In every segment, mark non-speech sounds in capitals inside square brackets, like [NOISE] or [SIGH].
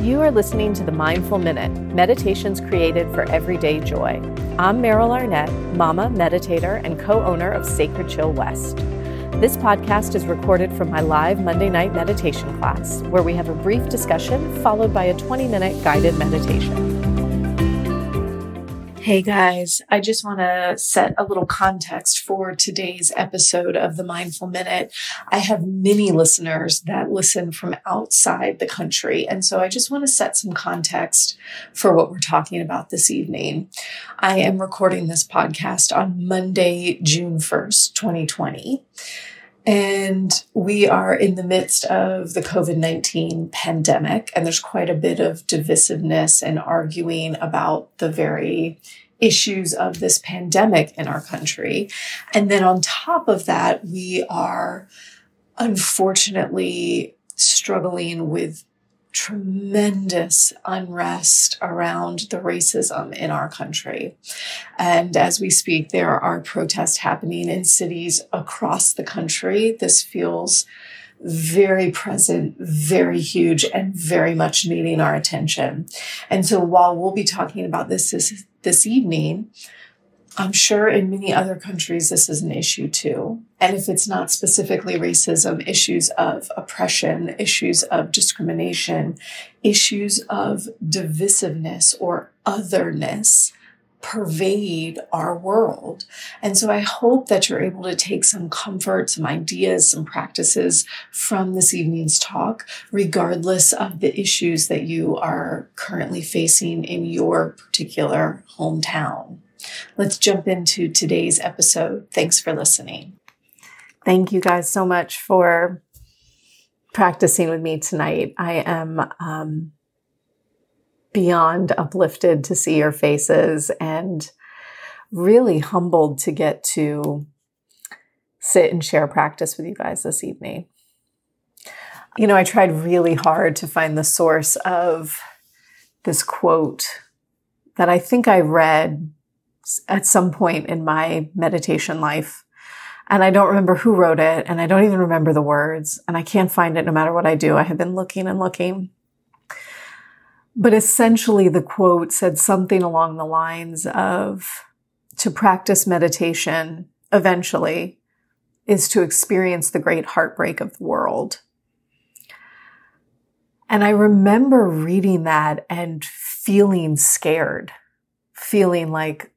You are listening to the Mindful Minute, meditations created for everyday joy. I'm Meryl Arnett, mama, meditator, and co owner of Sacred Chill West. This podcast is recorded from my live Monday night meditation class, where we have a brief discussion followed by a 20 minute guided meditation. Hey guys, I just want to set a little context for today's episode of the Mindful Minute. I have many listeners that listen from outside the country, and so I just want to set some context for what we're talking about this evening. I am recording this podcast on Monday, June 1st, 2020. And we are in the midst of the COVID 19 pandemic, and there's quite a bit of divisiveness and arguing about the very issues of this pandemic in our country. And then on top of that, we are unfortunately struggling with tremendous unrest around the racism in our country. And as we speak, there are protests happening in cities across the country. This feels very present, very huge, and very much needing our attention. And so while we'll be talking about this this, this evening, I'm sure in many other countries this is an issue too. And if it's not specifically racism, issues of oppression, issues of discrimination, issues of divisiveness or otherness pervade our world. And so I hope that you're able to take some comfort, some ideas, some practices from this evening's talk, regardless of the issues that you are currently facing in your particular hometown. Let's jump into today's episode. Thanks for listening. Thank you guys so much for practicing with me tonight. I am um, beyond uplifted to see your faces and really humbled to get to sit and share practice with you guys this evening. You know, I tried really hard to find the source of this quote that I think I read at some point in my meditation life. And I don't remember who wrote it, and I don't even remember the words, and I can't find it no matter what I do. I have been looking and looking. But essentially, the quote said something along the lines of to practice meditation eventually is to experience the great heartbreak of the world. And I remember reading that and feeling scared, feeling like,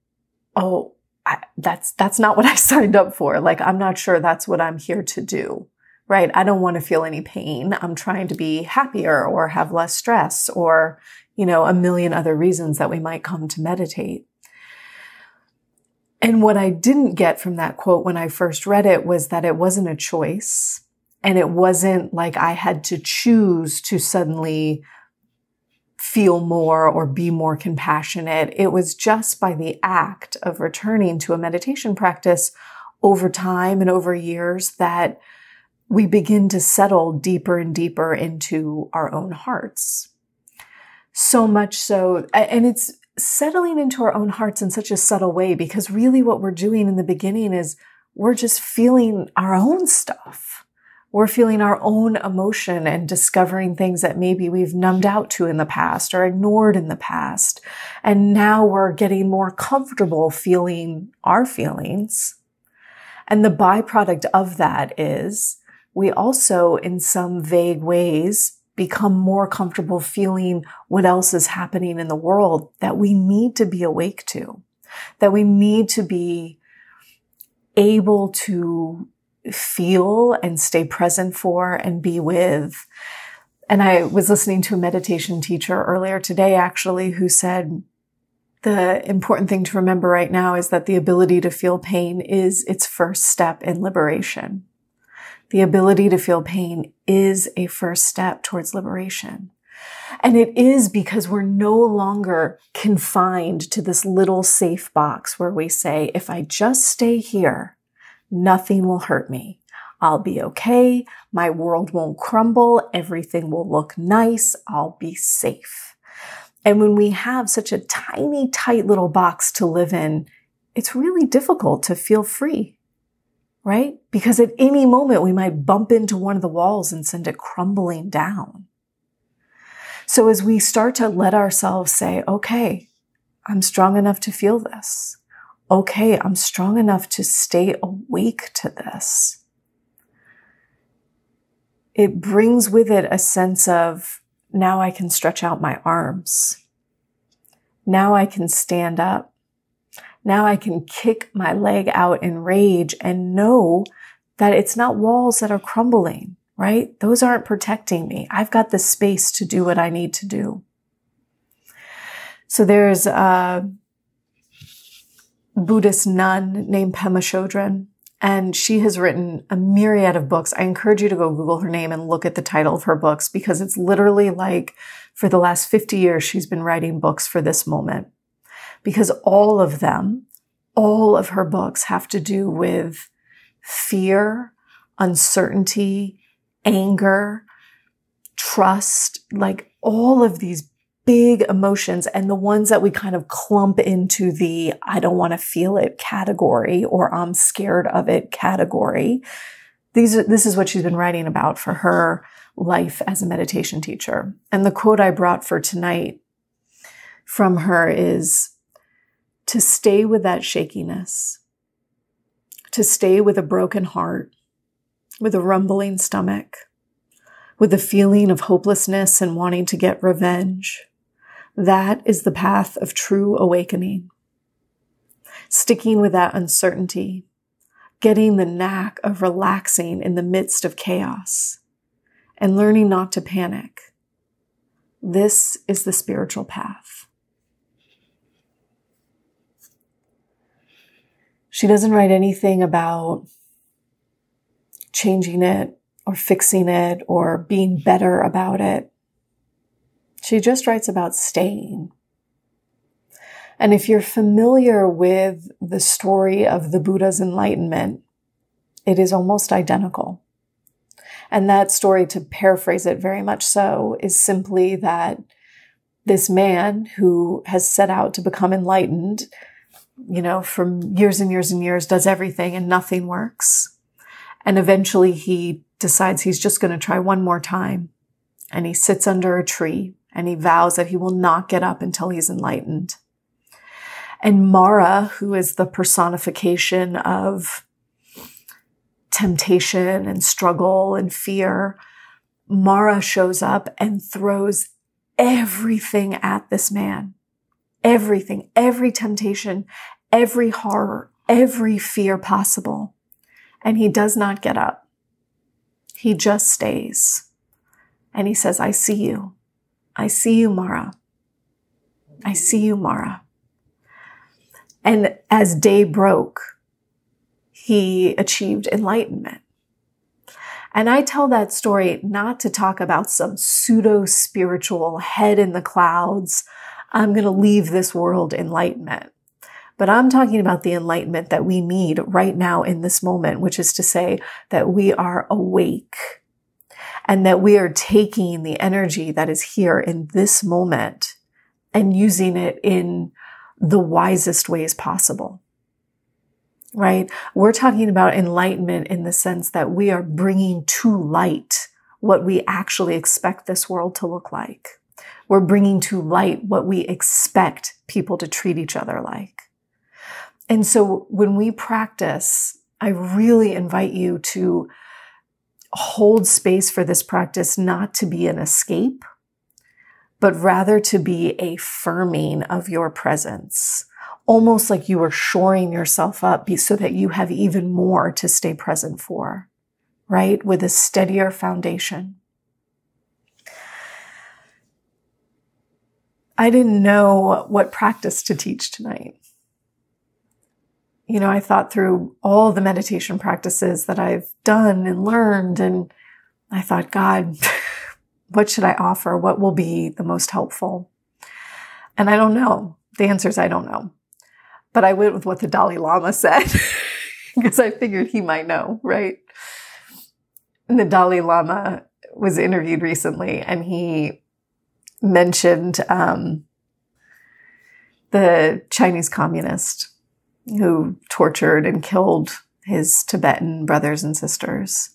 oh, I, that's, that's not what [LAUGHS] I signed up for. Like, I'm not sure that's what I'm here to do, right? I don't want to feel any pain. I'm trying to be happier or have less stress or, you know, a million other reasons that we might come to meditate. And what I didn't get from that quote when I first read it was that it wasn't a choice. And it wasn't like I had to choose to suddenly feel more or be more compassionate. It was just by the act of returning to a meditation practice over time and over years that we begin to settle deeper and deeper into our own hearts. So much so, and it's settling into our own hearts in such a subtle way because really what we're doing in the beginning is we're just feeling our own stuff we're feeling our own emotion and discovering things that maybe we've numbed out to in the past or ignored in the past. And now we're getting more comfortable feeling our feelings. And the byproduct of that is we also, in some vague ways, become more comfortable feeling what else is happening in the world that we need to be awake to, that we need to be able to feel and stay present for and be with. And I was listening to a meditation teacher earlier today, actually, who said, the important thing to remember right now is that the ability to feel pain is its first step in liberation. The ability to feel pain is a first step towards liberation. And it is because we're no longer confined to this little safe box where we say, if I just stay here, Nothing will hurt me. I'll be okay. My world won't crumble. Everything will look nice. I'll be safe. And when we have such a tiny, tight little box to live in, it's really difficult to feel free, right? Because at any moment we might bump into one of the walls and send it crumbling down. So as we start to let ourselves say, okay, I'm strong enough to feel this. Okay, I'm strong enough to stay awake to this. It brings with it a sense of now I can stretch out my arms. Now I can stand up. Now I can kick my leg out in rage and know that it's not walls that are crumbling, right? Those aren't protecting me. I've got the space to do what I need to do. So there's a Buddhist nun named Pema Chodron, and she has written a myriad of books. I encourage you to go Google her name and look at the title of her books because it's literally like for the last 50 years, she's been writing books for this moment. Because all of them, all of her books have to do with fear, uncertainty, anger, trust, like all of these big emotions and the ones that we kind of clump into the I don't want to feel it category or I'm scared of it category. These are, this is what she's been writing about for her life as a meditation teacher. And the quote I brought for tonight from her is to stay with that shakiness, to stay with a broken heart, with a rumbling stomach, with a feeling of hopelessness and wanting to get revenge. That is the path of true awakening. Sticking with that uncertainty, getting the knack of relaxing in the midst of chaos, and learning not to panic. This is the spiritual path. She doesn't write anything about changing it or fixing it or being better about it. She just writes about staying. And if you're familiar with the story of the Buddha's enlightenment, it is almost identical. And that story, to paraphrase it very much so, is simply that this man who has set out to become enlightened, you know, from years and years and years, does everything and nothing works. And eventually he decides he's just going to try one more time. And he sits under a tree and he vows that he will not get up until he's enlightened. And Mara, who is the personification of temptation and struggle and fear, Mara shows up and throws everything at this man. Everything, every temptation, every horror, every fear possible. And he does not get up. He just stays. And he says, I see you. I see you, Mara. I see you, Mara. And as day broke, he achieved enlightenment. And I tell that story not to talk about some pseudo spiritual head in the clouds. I'm going to leave this world enlightenment. But I'm talking about the enlightenment that we need right now in this moment, which is to say that we are awake and that we are taking the energy that is here in this moment and using it in the wisest ways possible. Right? We're talking about enlightenment in the sense that we are bringing to light what we actually expect this world to look like. We're bringing to light what we expect people to treat each other like. And so when we practice, I really invite you to hold space for this practice not to be an escape, but rather to be a firming of your presence. Almost like you are shoring yourself up so that you have even more to stay present for, right? With a steadier foundation. I didn't know what practice to teach tonight you know, I thought through all the meditation practices that I've done and learned, and I thought, God, [LAUGHS] what should I offer? What will be the most helpful? And I don't know. The answer is I don't know. But I went with what the Dalai Lama [LAUGHS] said because I figured he might know, right? And the Dalai Lama was interviewed recently and he mentioned um, the Chinese communist who tortured and killed his Tibetan brothers and sisters.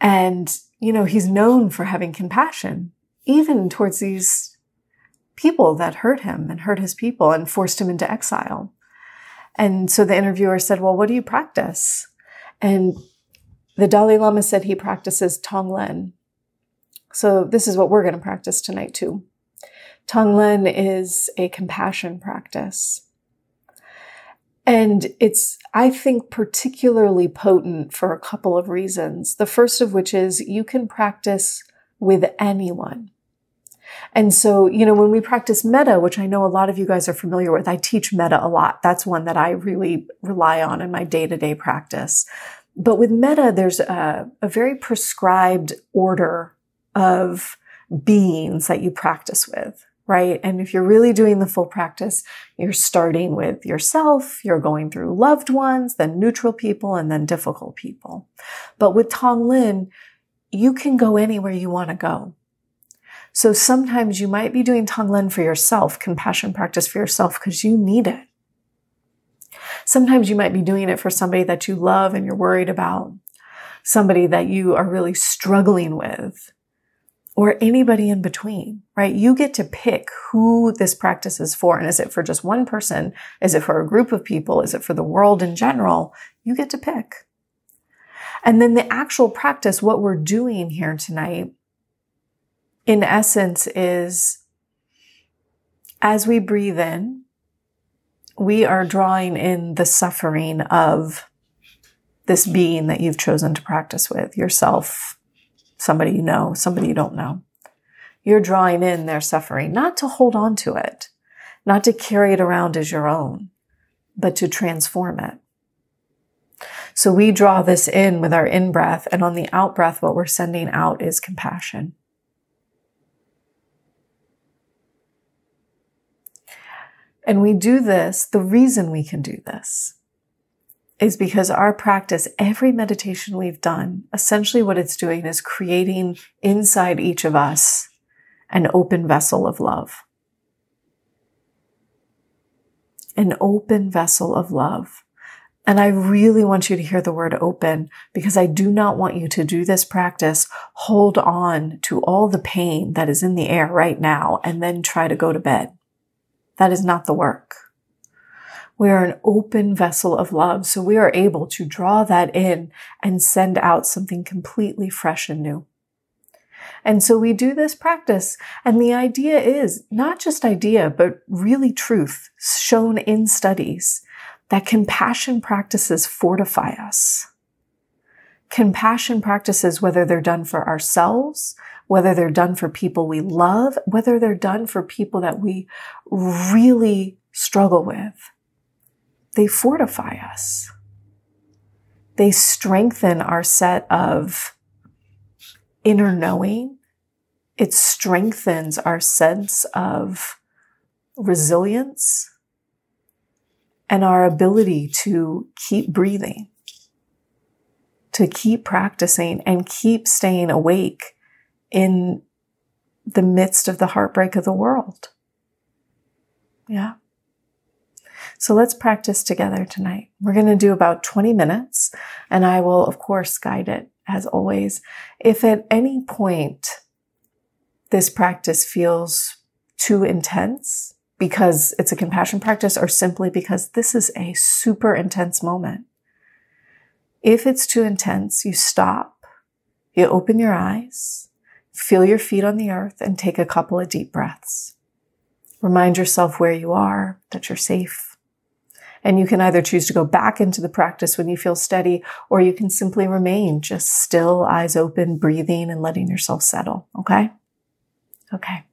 And, you know, he's known for having compassion, even towards these people that hurt him and hurt his people and forced him into exile. And so the interviewer said, Well, what do you practice? And the Dalai Lama said he practices Tonglen. So this is what we're going to practice tonight too. Tonglen is a compassion practice. And it's, I think, particularly potent for a couple of reasons. The first of which is you can practice with anyone. And so, you know, when we practice metta, which I know a lot of you guys are familiar with, I teach metta a lot. That's one that I really rely on in my day to day practice. But with metta, there's a, a very prescribed order of beings that you practice with, right? And if you're really doing the full practice, you're starting with yourself, you're going through loved ones, then neutral people, and then difficult people. But with Tonglen, you can go anywhere you want to go. So sometimes you might be doing Tonglen for yourself, compassion practice for yourself, because you need it. Sometimes you might be doing it for somebody that you love and you're worried about, somebody that you are really struggling with, or anybody in between, right? You get to pick who this practice is for. And is it for just one person? Is it for a group of people? Is it for the world in general? You get to pick. And then the actual practice, what we're doing here tonight, in essence, is as we breathe in, we are drawing in the suffering of this being that you've chosen to practice with yourself, somebody you know, somebody you don't know. You're drawing in their suffering, not to hold on to it, not to carry it around as your own, but to transform it. So we draw this in with our in breath, and on the out breath, what we're sending out is compassion. And we do this, the reason we can do this is because our practice, every meditation we've done, essentially what it's doing is creating inside each of us an open vessel of love. An open vessel of love. And I really want you to hear the word open because I do not want you to do this practice, hold on to all the pain that is in the air right now, and then try to go to bed. That is not the work. We are an open vessel of love, so we are able to draw that in and send out something completely fresh and new. And so we do this practice. And the idea is not just idea, but really truth shown in studies that compassion practices fortify us. Compassion practices, whether they're done for ourselves, whether they're done for people we love, whether they're done for people that we really struggle with, they fortify us. They strengthen our set of inner knowing. It strengthens our sense of resilience and our ability to keep breathing, to keep practicing and keep staying awake in the midst of the heartbreak of the world. Yeah. So let's practice together tonight. We're going to do about 20 minutes and I will, of course, guide it as always. If at any point this practice feels too intense because it's a compassion practice or simply because this is a super intense moment, if it's too intense, you stop, you open your eyes, Feel your feet on the earth and take a couple of deep breaths. Remind yourself where you are, that you're safe. And you can either choose to go back into the practice when you feel steady, or you can simply remain just still, eyes open, breathing and letting yourself settle. Okay? Okay.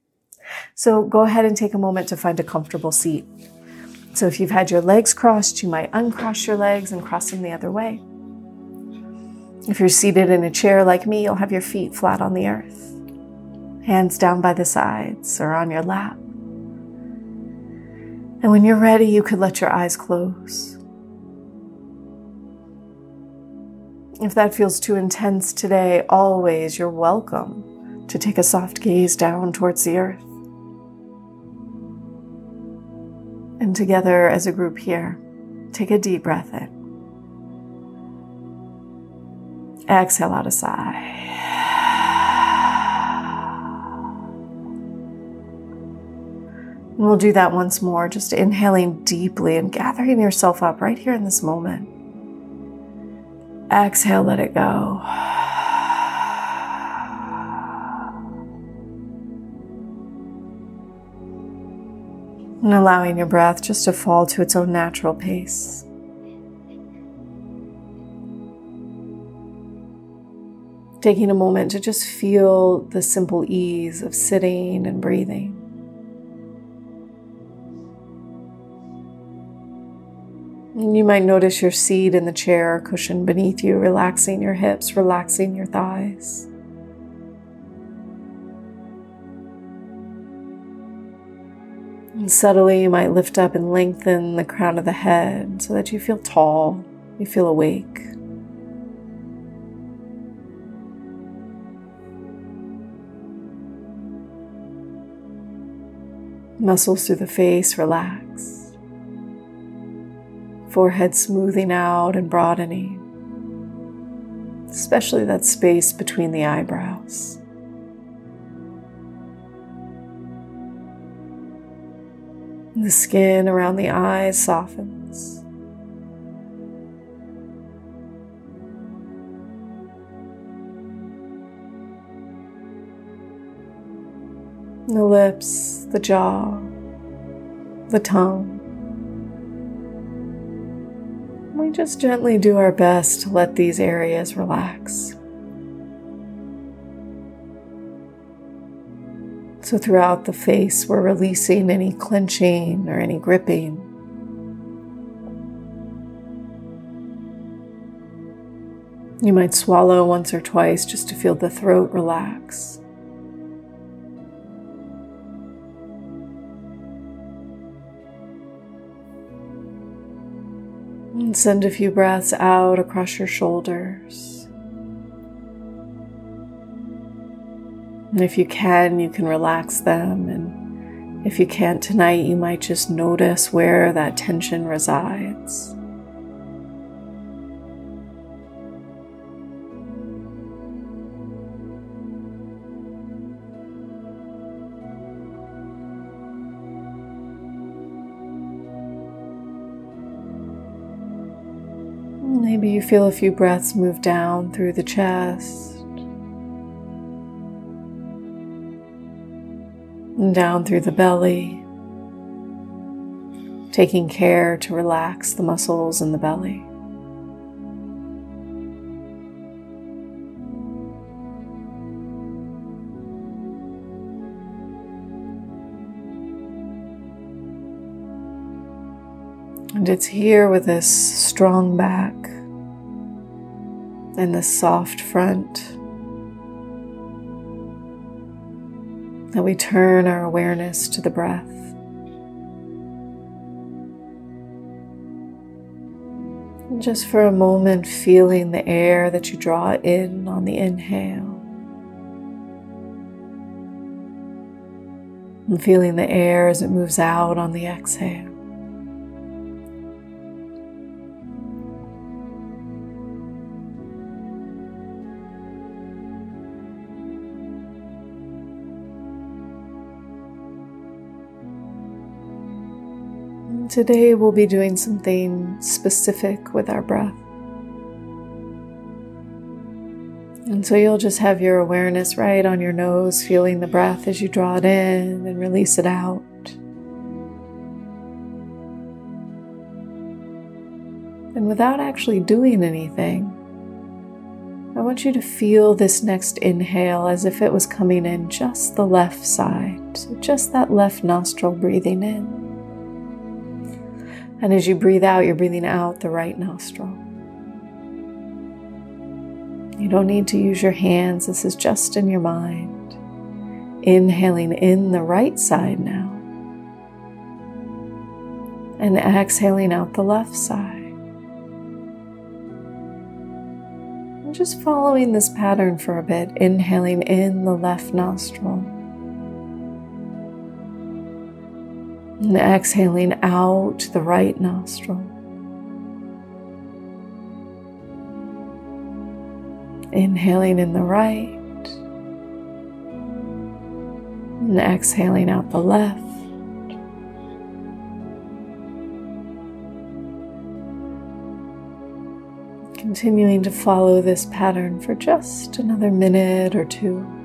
So go ahead and take a moment to find a comfortable seat. So if you've had your legs crossed, you might uncross your legs and cross them the other way. If you're seated in a chair like me, you'll have your feet flat on the earth hands down by the sides or on your lap. And when you're ready, you could let your eyes close. If that feels too intense today, always you're welcome to take a soft gaze down towards the earth. And together as a group here, take a deep breath in. Exhale out a sigh. And we'll do that once more, just inhaling deeply and gathering yourself up right here in this moment. Exhale, let it go. And allowing your breath just to fall to its own natural pace. Taking a moment to just feel the simple ease of sitting and breathing. You might notice your seat in the chair or cushion beneath you, relaxing your hips, relaxing your thighs. And subtly, you might lift up and lengthen the crown of the head so that you feel tall, you feel awake. Muscles through the face relax forehead smoothing out and broadening, especially that space between the eyebrows. The skin around the eyes softens. The lips, the jaw, the tongue. We just gently do our best to let these areas relax. So, throughout the face, we're releasing any clenching or any gripping. You might swallow once or twice just to feel the throat relax. Send a few breaths out across your shoulders. And if you can, you can relax them. And if you can't tonight, you might just notice where that tension resides. Feel a few breaths move down through the chest. And down through the belly, taking care to relax the muscles in the belly. And it's here with this strong back and the soft front that we turn our awareness to the breath. And just for a moment, feeling the air that you draw in on the inhale. And feeling the air as it moves out on the exhale. Today we'll be doing something specific with our breath. And so you'll just have your awareness right on your nose, feeling the breath as you draw it in and release it out. And without actually doing anything, I want you to feel this next inhale as if it was coming in just the left side, so just that left nostril breathing in. And as you breathe out, you're breathing out the right nostril. You don't need to use your hands, this is just in your mind. Inhaling in the right side now, and exhaling out the left side. And just following this pattern for a bit, inhaling in the left nostril And exhaling out the right nostril. Inhaling in the right. And exhaling out the left. Continuing to follow this pattern for just another minute or two.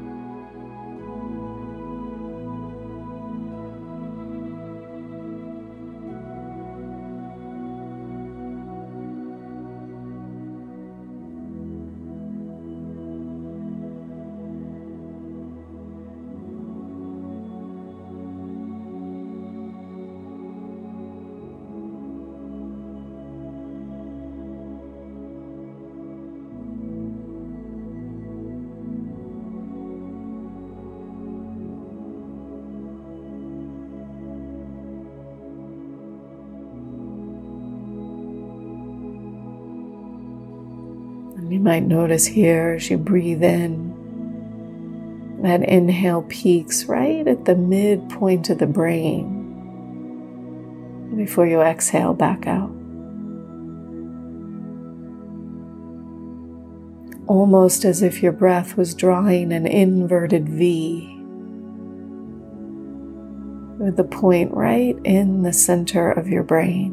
Might notice here as you breathe in, that inhale peaks right at the midpoint of the brain before you exhale back out. Almost as if your breath was drawing an inverted V with the point right in the center of your brain.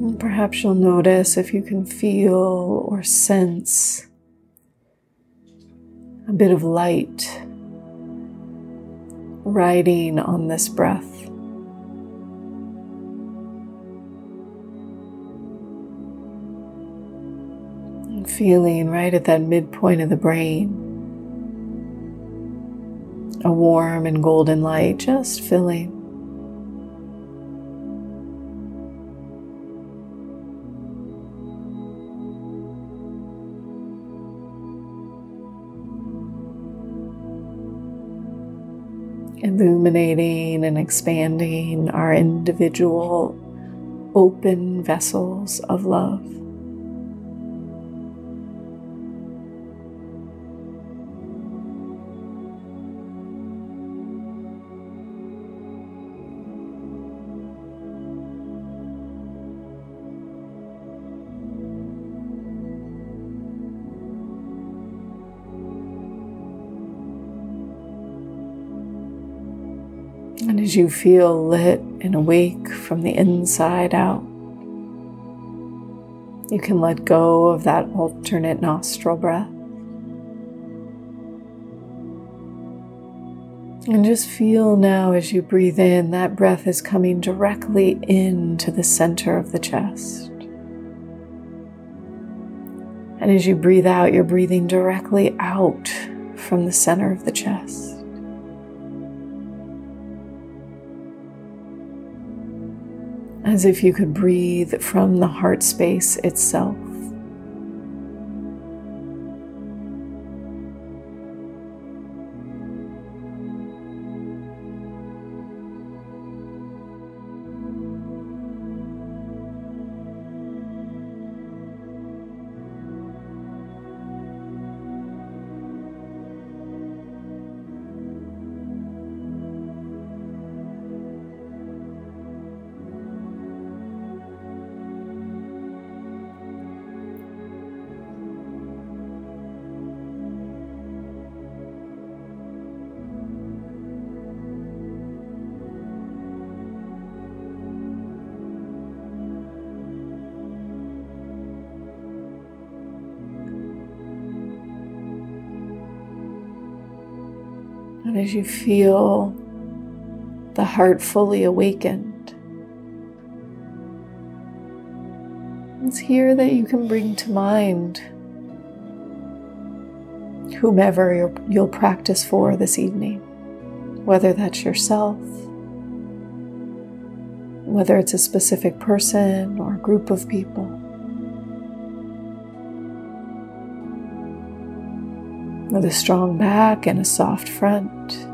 And perhaps you'll notice if you can feel or sense a bit of light riding on this breath. Feeling right at that midpoint of the brain a warm and golden light just filling. Illuminating and expanding our individual open vessels of love. And as you feel lit and awake from the inside out, you can let go of that alternate nostril breath. And just feel now as you breathe in, that breath is coming directly into the center of the chest. And as you breathe out, you're breathing directly out from the center of the chest. As if you could breathe from the heart space itself. And as you feel the heart fully awakened, it's here that you can bring to mind whomever you'll practice for this evening, whether that's yourself, whether it's a specific person or group of people. With a strong back and a soft front.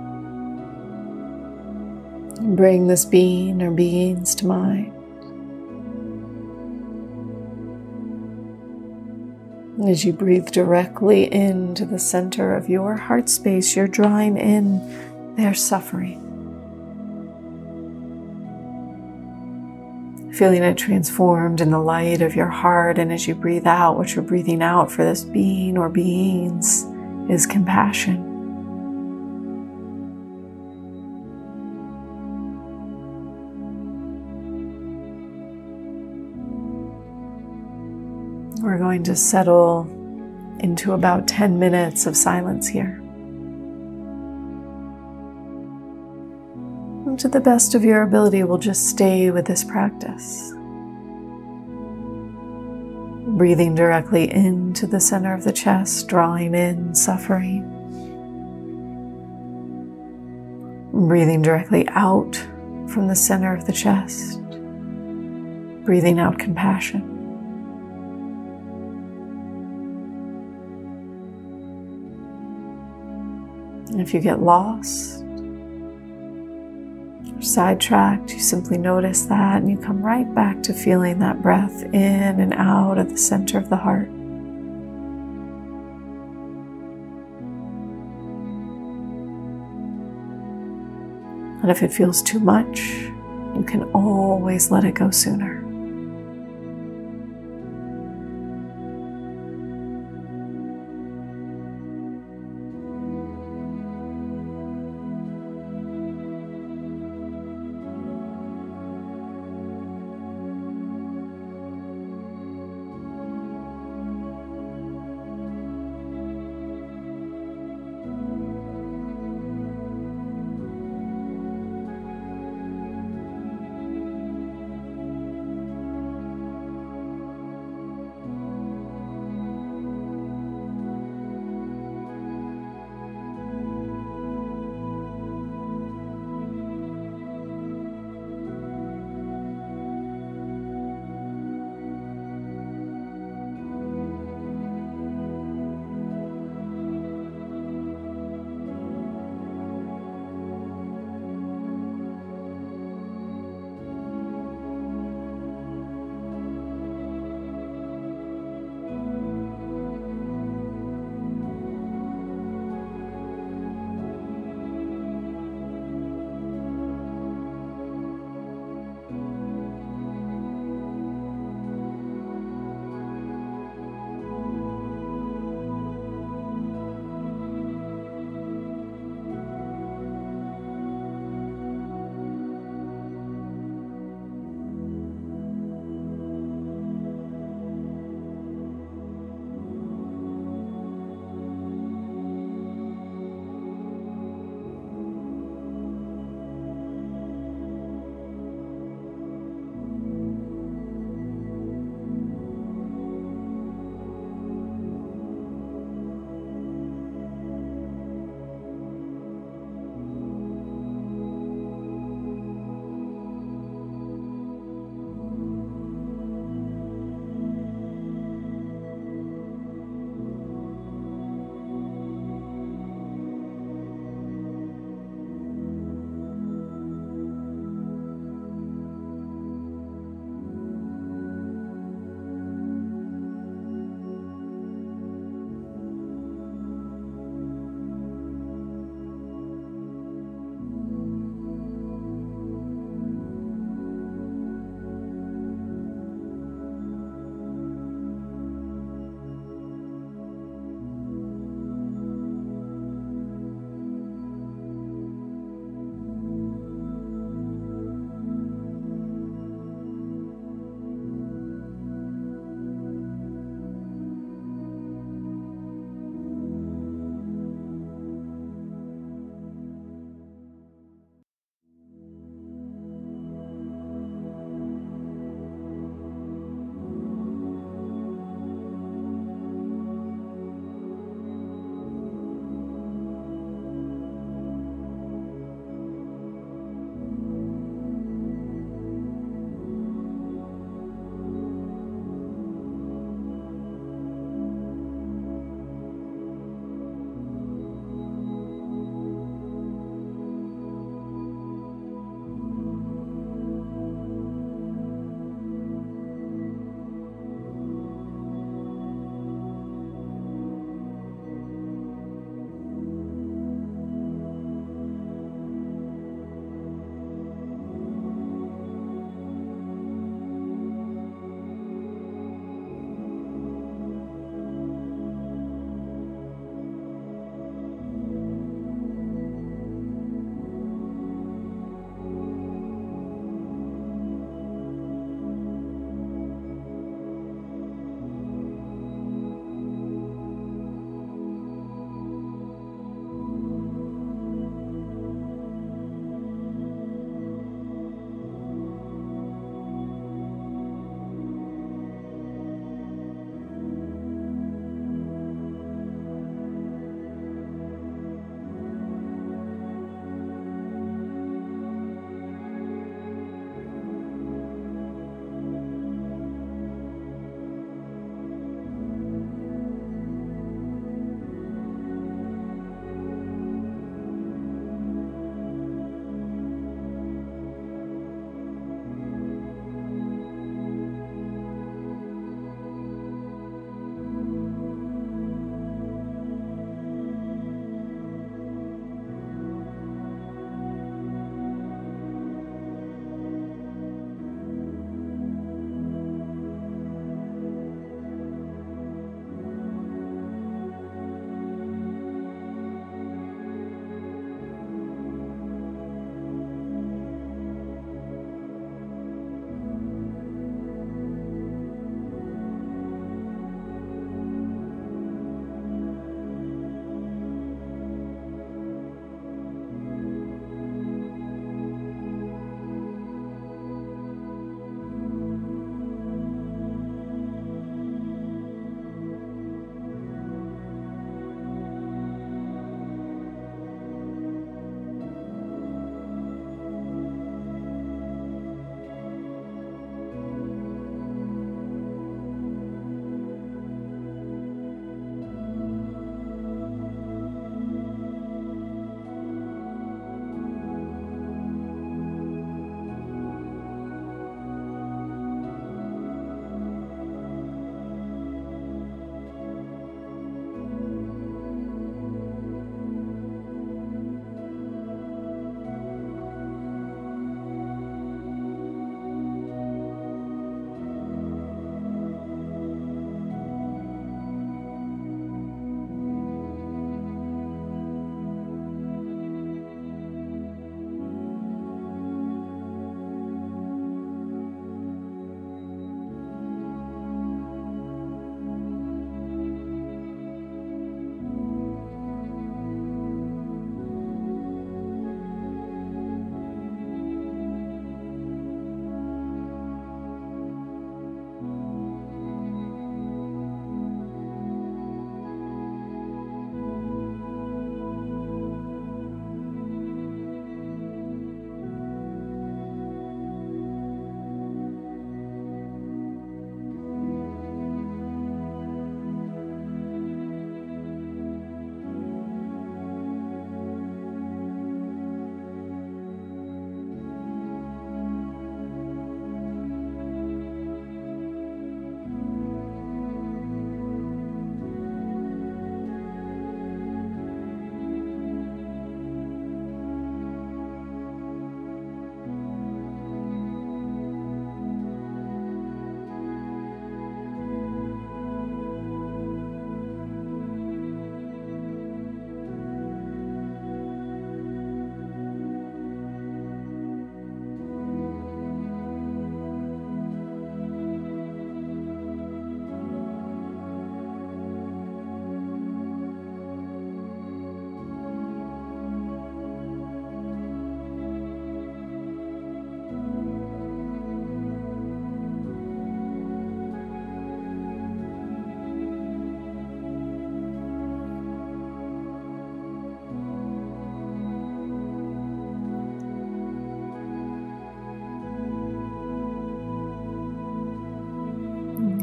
Bring this being or beings to mind. As you breathe directly into the center of your heart space, you're drawing in their suffering. Feeling it transformed in the light of your heart, and as you breathe out, what you're breathing out for this being or beings is compassion. We're going to settle into about 10 minutes of silence here. And to the best of your ability, we'll just stay with this practice. Breathing directly into the center of the chest, drawing in suffering. Breathing directly out from the center of the chest, breathing out compassion. If you get lost sidetracked, you simply notice that and you come right back to feeling that breath in and out at the center of the heart. And if it feels too much, you can always let it go sooner.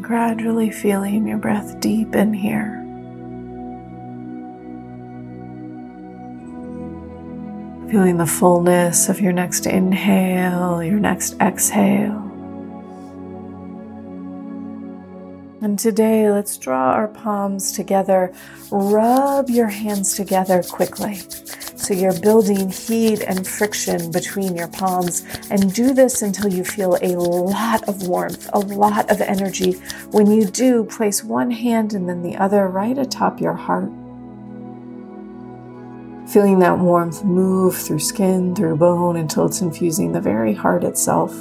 Gradually feeling your breath deep in here. Feeling the fullness of your next inhale, your next exhale. And today, let's draw our palms together. Rub your hands together quickly. So you're building heat and friction between your palms. And do this until you feel a lot of warmth, a lot of energy. When you do, place one hand and then the other right atop your heart. Feeling that warmth move through skin, through bone until it's infusing the very heart itself.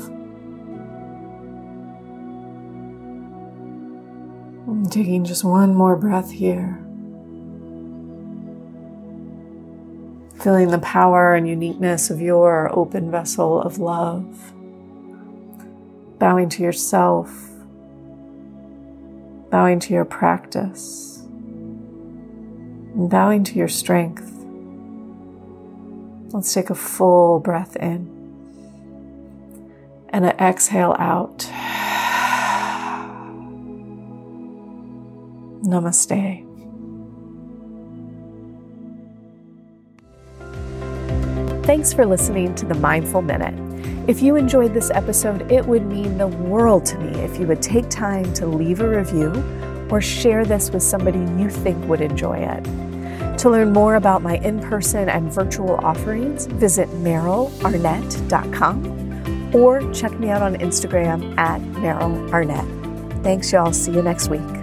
And taking just one more breath here. Feeling the power and uniqueness of your open vessel of love. Bowing to yourself. Bowing to your practice. And bowing to your strength. Let's take a full breath in and an exhale out. [SIGHS] Namaste. Thanks for listening to the Mindful Minute. If you enjoyed this episode, it would mean the world to me if you would take time to leave a review or share this with somebody you think would enjoy it. To learn more about my in person and virtual offerings, visit merylarnett.com or check me out on Instagram at Meryl Arnett. Thanks, y'all. See you next week.